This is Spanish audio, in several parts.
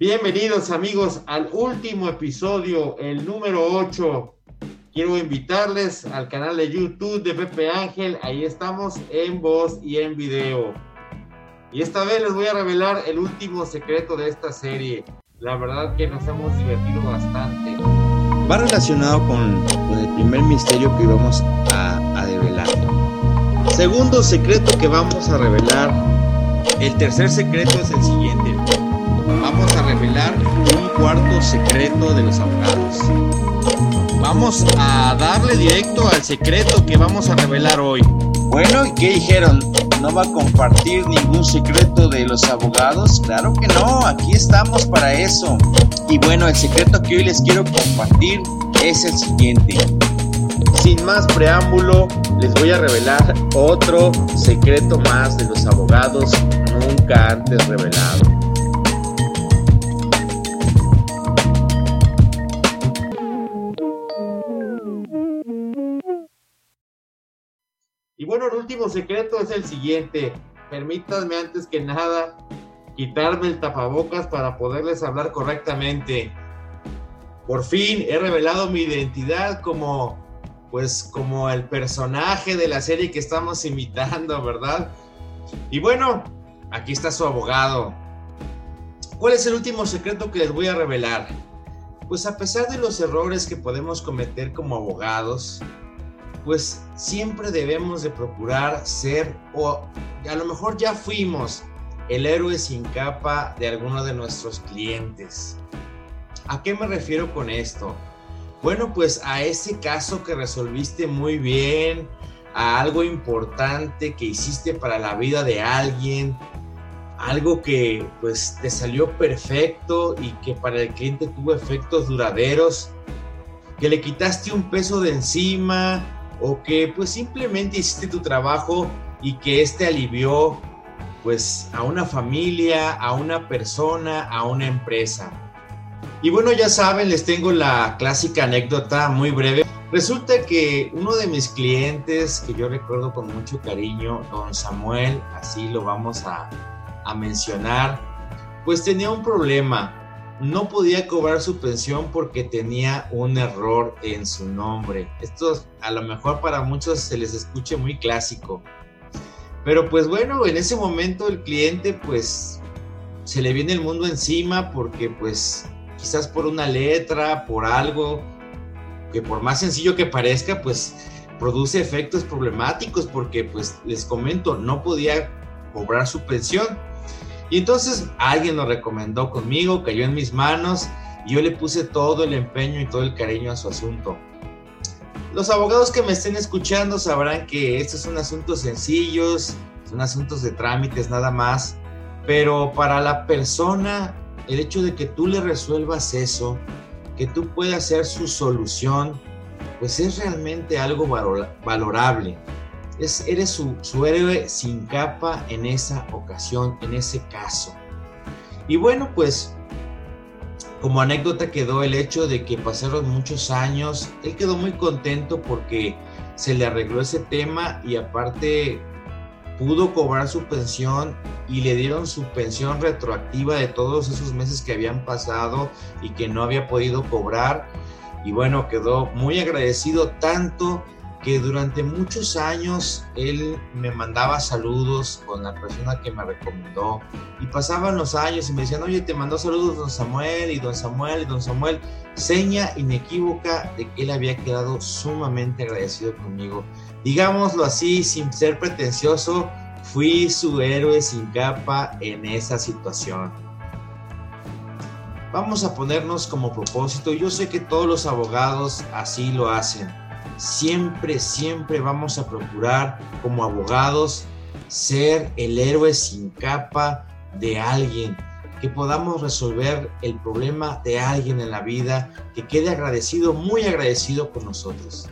Bienvenidos amigos al último episodio, el número 8. Quiero invitarles al canal de YouTube de Pepe Ángel. Ahí estamos en voz y en video. Y esta vez les voy a revelar el último secreto de esta serie. La verdad que nos hemos divertido bastante. Va relacionado con, el primer misterio que vamos a, a develar. Segundo secreto que vamos a revelar. El tercer secreto es el siguiente revelar un cuarto secreto de los abogados. Vamos a darle directo al secreto que vamos a revelar hoy. Bueno, ¿y qué dijeron? ¿No va a compartir ningún secreto de los abogados? Claro que no, aquí estamos para eso. Y bueno, el secreto que hoy les quiero compartir es el siguiente. Sin más preámbulo, les voy a revelar otro secreto más de los abogados nunca antes revelado. Y bueno, el último secreto es el siguiente. Permítanme antes que nada quitarme el tapabocas para poderles hablar correctamente. Por fin he revelado mi identidad como pues como el personaje de la serie que estamos imitando, ¿verdad? Y bueno, aquí está su abogado. ¿Cuál es el último secreto que les voy a revelar? Pues a pesar de los errores que podemos cometer como abogados, pues siempre debemos de procurar ser, o a lo mejor ya fuimos, el héroe sin capa de alguno de nuestros clientes. ¿A qué me refiero con esto? Bueno, pues a ese caso que resolviste muy bien, a algo importante que hiciste para la vida de alguien, algo que pues te salió perfecto y que para el cliente tuvo efectos duraderos, que le quitaste un peso de encima, o que pues simplemente hiciste tu trabajo y que este alivió pues a una familia, a una persona, a una empresa. Y bueno, ya saben, les tengo la clásica anécdota muy breve. Resulta que uno de mis clientes, que yo recuerdo con mucho cariño, don Samuel, así lo vamos a, a mencionar, pues tenía un problema no podía cobrar su pensión porque tenía un error en su nombre. Esto a lo mejor para muchos se les escuche muy clásico. Pero pues bueno, en ese momento el cliente pues se le viene el mundo encima porque pues quizás por una letra, por algo que por más sencillo que parezca pues produce efectos problemáticos porque pues les comento, no podía cobrar su pensión y entonces alguien lo recomendó conmigo, cayó en mis manos y yo le puse todo el empeño y todo el cariño a su asunto. Los abogados que me estén escuchando sabrán que estos son asuntos sencillos, son asuntos de trámites nada más, pero para la persona el hecho de que tú le resuelvas eso, que tú puedas ser su solución, pues es realmente algo valorable eres su, su héroe sin capa en esa ocasión, en ese caso. Y bueno, pues como anécdota quedó el hecho de que pasaron muchos años, él quedó muy contento porque se le arregló ese tema y aparte pudo cobrar su pensión y le dieron su pensión retroactiva de todos esos meses que habían pasado y que no había podido cobrar. Y bueno, quedó muy agradecido tanto que durante muchos años él me mandaba saludos con la persona que me recomendó y pasaban los años y me decían, oye, te mandó saludos don Samuel y don Samuel y don Samuel, seña inequívoca de que él había quedado sumamente agradecido conmigo. Digámoslo así, sin ser pretencioso, fui su héroe sin capa en esa situación. Vamos a ponernos como propósito, yo sé que todos los abogados así lo hacen siempre, siempre vamos a procurar como abogados ser el héroe sin capa de alguien, que podamos resolver el problema de alguien en la vida, que quede agradecido, muy agradecido con nosotros.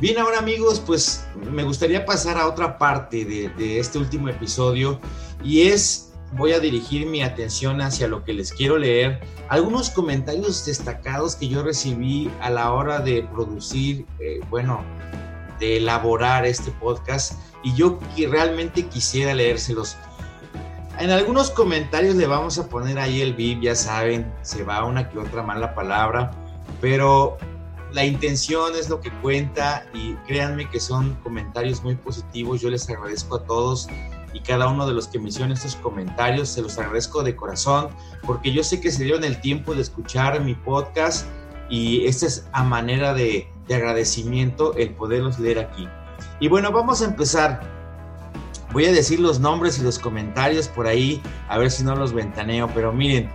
Bien, ahora amigos, pues me gustaría pasar a otra parte de, de este último episodio y es voy a dirigir mi atención hacia lo que les quiero leer. Algunos comentarios destacados que yo recibí a la hora de producir, eh, bueno, de elaborar este podcast y yo realmente quisiera leérselos. En algunos comentarios le vamos a poner ahí el VIP, ya saben, se va una que otra mala palabra, pero la intención es lo que cuenta y créanme que son comentarios muy positivos. Yo les agradezco a todos y cada uno de los que mencionan estos comentarios, se los agradezco de corazón porque yo sé que se dieron el tiempo de escuchar mi podcast y esta es a manera de, de agradecimiento el poderlos leer aquí. Y bueno, vamos a empezar. Voy a decir los nombres y los comentarios por ahí, a ver si no los ventaneo, pero miren,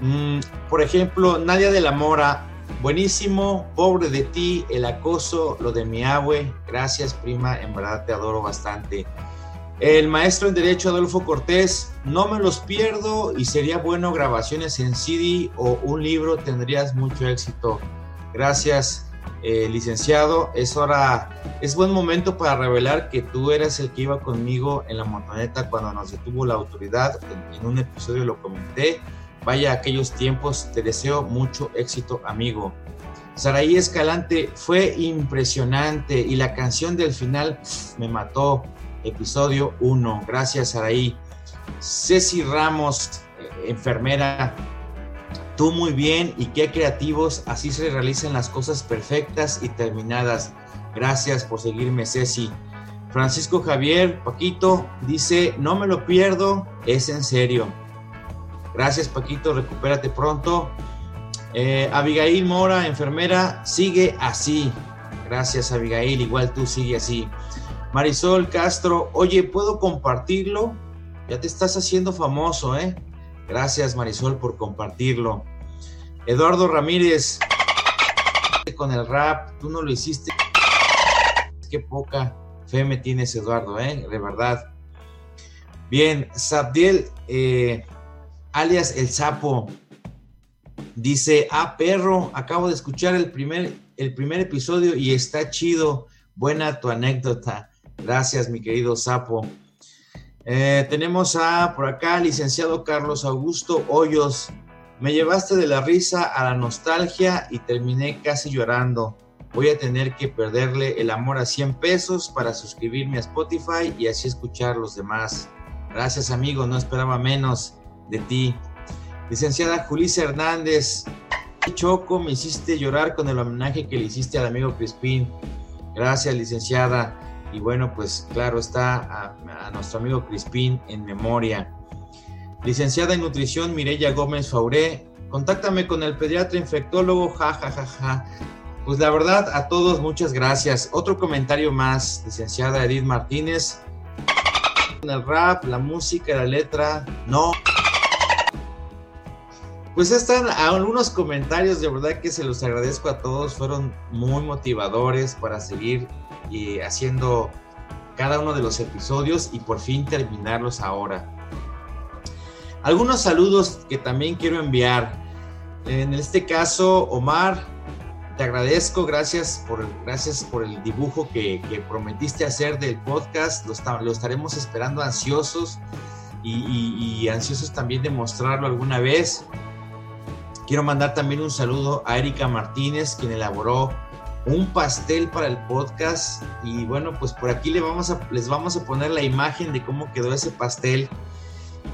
mm, por ejemplo, Nadia de la Mora Buenísimo, pobre de ti, el acoso, lo de mi abue. Gracias, prima, en verdad te adoro bastante. El maestro en Derecho Adolfo Cortés, no me los pierdo y sería bueno grabaciones en CD o un libro, tendrías mucho éxito. Gracias, eh, licenciado. Es hora, es buen momento para revelar que tú eras el que iba conmigo en la montoneta cuando nos detuvo la autoridad. en un episodio lo comenté. Vaya aquellos tiempos, te deseo mucho éxito, amigo. Saraí Escalante fue impresionante y la canción del final me mató. Episodio 1. Gracias, Saraí. Ceci Ramos, eh, enfermera, tú muy bien y qué creativos, así se realizan las cosas perfectas y terminadas. Gracias por seguirme, Ceci. Francisco Javier, Paquito, dice, no me lo pierdo, es en serio. Gracias, Paquito, recupérate pronto. Eh, Abigail Mora, enfermera, sigue así. Gracias, Abigail, igual tú sigue así. Marisol Castro, oye, ¿puedo compartirlo? Ya te estás haciendo famoso, ¿eh? Gracias, Marisol, por compartirlo. Eduardo Ramírez, con el rap, tú no lo hiciste. Qué poca fe me tienes, Eduardo, ¿eh? De verdad. Bien, Sabdiel, eh, alias El Sapo, dice, ah, perro, acabo de escuchar el primer, el primer episodio y está chido, buena tu anécdota. Gracias, mi querido Sapo. Eh, tenemos a por acá, licenciado Carlos Augusto Hoyos. Me llevaste de la risa a la nostalgia y terminé casi llorando. Voy a tener que perderle el amor a 100 pesos para suscribirme a Spotify y así escuchar los demás. Gracias amigo, no esperaba menos de ti. Licenciada Julissa Hernández, Choco, me hiciste llorar con el homenaje que le hiciste al amigo Crispín. Gracias, licenciada. Y bueno, pues claro, está a, nuestro amigo Crispín en memoria. Licenciada en nutrición Mireya Gómez Fauré, contáctame con el pediatra infectólogo, ja, ja, ja, ja. Pues la verdad, a todos muchas gracias. Otro comentario más, licenciada Edith Martínez. El rap, la música, la letra, no. Pues están algunos comentarios, de verdad que se los agradezco a todos, fueron muy motivadores para seguir eh, haciendo cada uno de los episodios y por fin terminarlos ahora. Algunos saludos que también quiero enviar. En este caso, Omar, te agradezco, gracias por, gracias por el dibujo que, prometiste hacer del podcast. Lo, estaremos esperando ansiosos y ansiosos también de mostrarlo alguna vez. Quiero mandar también un saludo a Erika Martínez, quien elaboró un pastel para el podcast. Y bueno, pues por aquí les vamos a, les vamos a poner la imagen de cómo quedó ese pastel.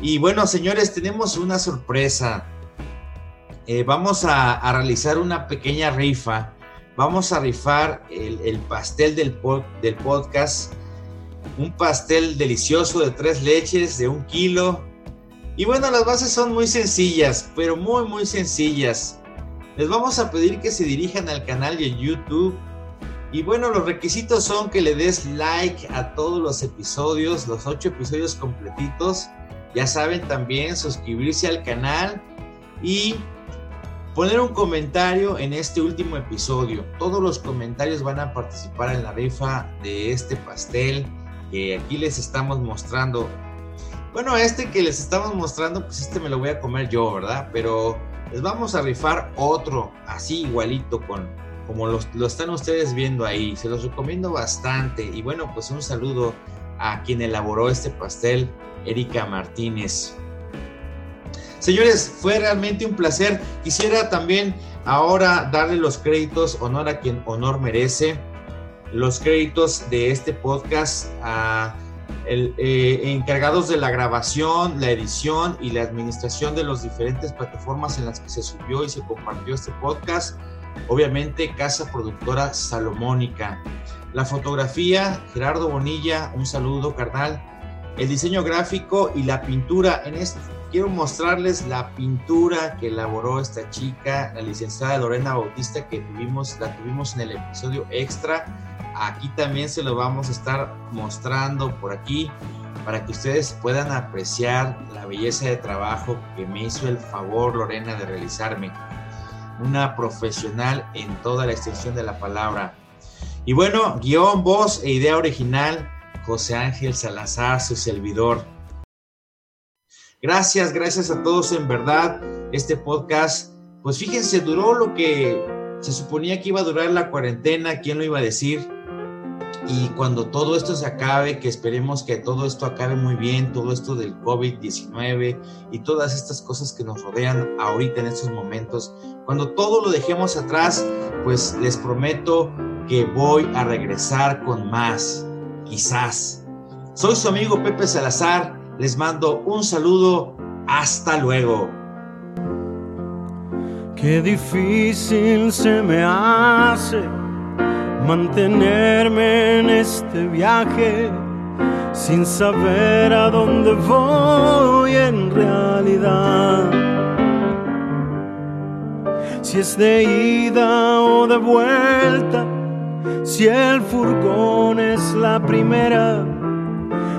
Y bueno, señores, tenemos una sorpresa. Eh, vamos a, realizar una pequeña rifa. Vamos a rifar el, pastel del, del podcast. Un pastel delicioso de tres leches, de un kilo y bueno, las bases son muy sencillas, pero muy muy sencillas. Les vamos a pedir que se dirijan al canal de YouTube. Y bueno, los requisitos son que le des like a todos los episodios, los ocho episodios completitos. Ya saben también suscribirse al canal y poner un comentario en este último episodio. Todos los comentarios van a participar en la rifa de este pastel que aquí les estamos mostrando bueno, este que les estamos mostrando, pues este me lo voy a comer yo, ¿verdad? Pero les vamos a rifar otro, así igualito, con, como lo, lo están ustedes viendo ahí. Se los recomiendo bastante. Y bueno, pues un saludo a quien elaboró este pastel, Erika Martínez. Señores, fue realmente un placer. Quisiera también ahora darle los créditos, honor a quien honor merece, los créditos de este podcast a eh, encargados de la grabación, la edición y la administración de las diferentes plataformas en las que se subió y se compartió este podcast. Obviamente, Casa Productora Salomónica. La fotografía, Gerardo Bonilla, un saludo carnal. El diseño gráfico y la pintura. En este, quiero mostrarles la pintura que elaboró esta chica, la licenciada Lorena Bautista, que tuvimos, la tuvimos en el episodio extra Aquí también se lo vamos a estar mostrando por aquí para que ustedes puedan apreciar la belleza de trabajo que me hizo el favor Lorena de realizarme. Una profesional en toda la extensión de la palabra. Y bueno, guion, voz e idea original, José Ángel Salazar, su servidor. Gracias, gracias a todos en verdad. Este podcast, pues fíjense, duró lo que se suponía que iba a durar la cuarentena, ¿quién lo iba a decir? Y cuando todo esto se acabe, que esperemos que todo esto acabe muy bien, todo esto del COVID-19 y todas estas cosas que nos rodean ahorita en estos momentos, cuando todo lo dejemos atrás, pues les prometo que voy a regresar con más, quizás. Soy su amigo Pepe Salazar, les mando un saludo, hasta luego. Qué difícil se me hace mantenerme en este viaje sin saber a dónde voy en realidad. Si es de ida o de vuelta, si el furgón es la primera,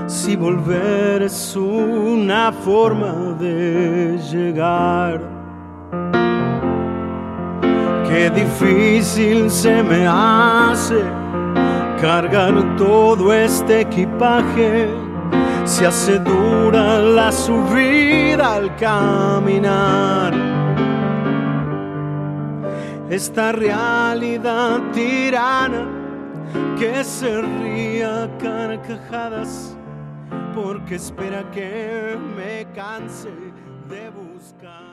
si volver es una forma de llegar. Qué difícil se me hace cargar todo este equipaje. Se hace dura la subida al caminar. Esta realidad tirana que se ría carcajadas porque espera que me canse de buscar.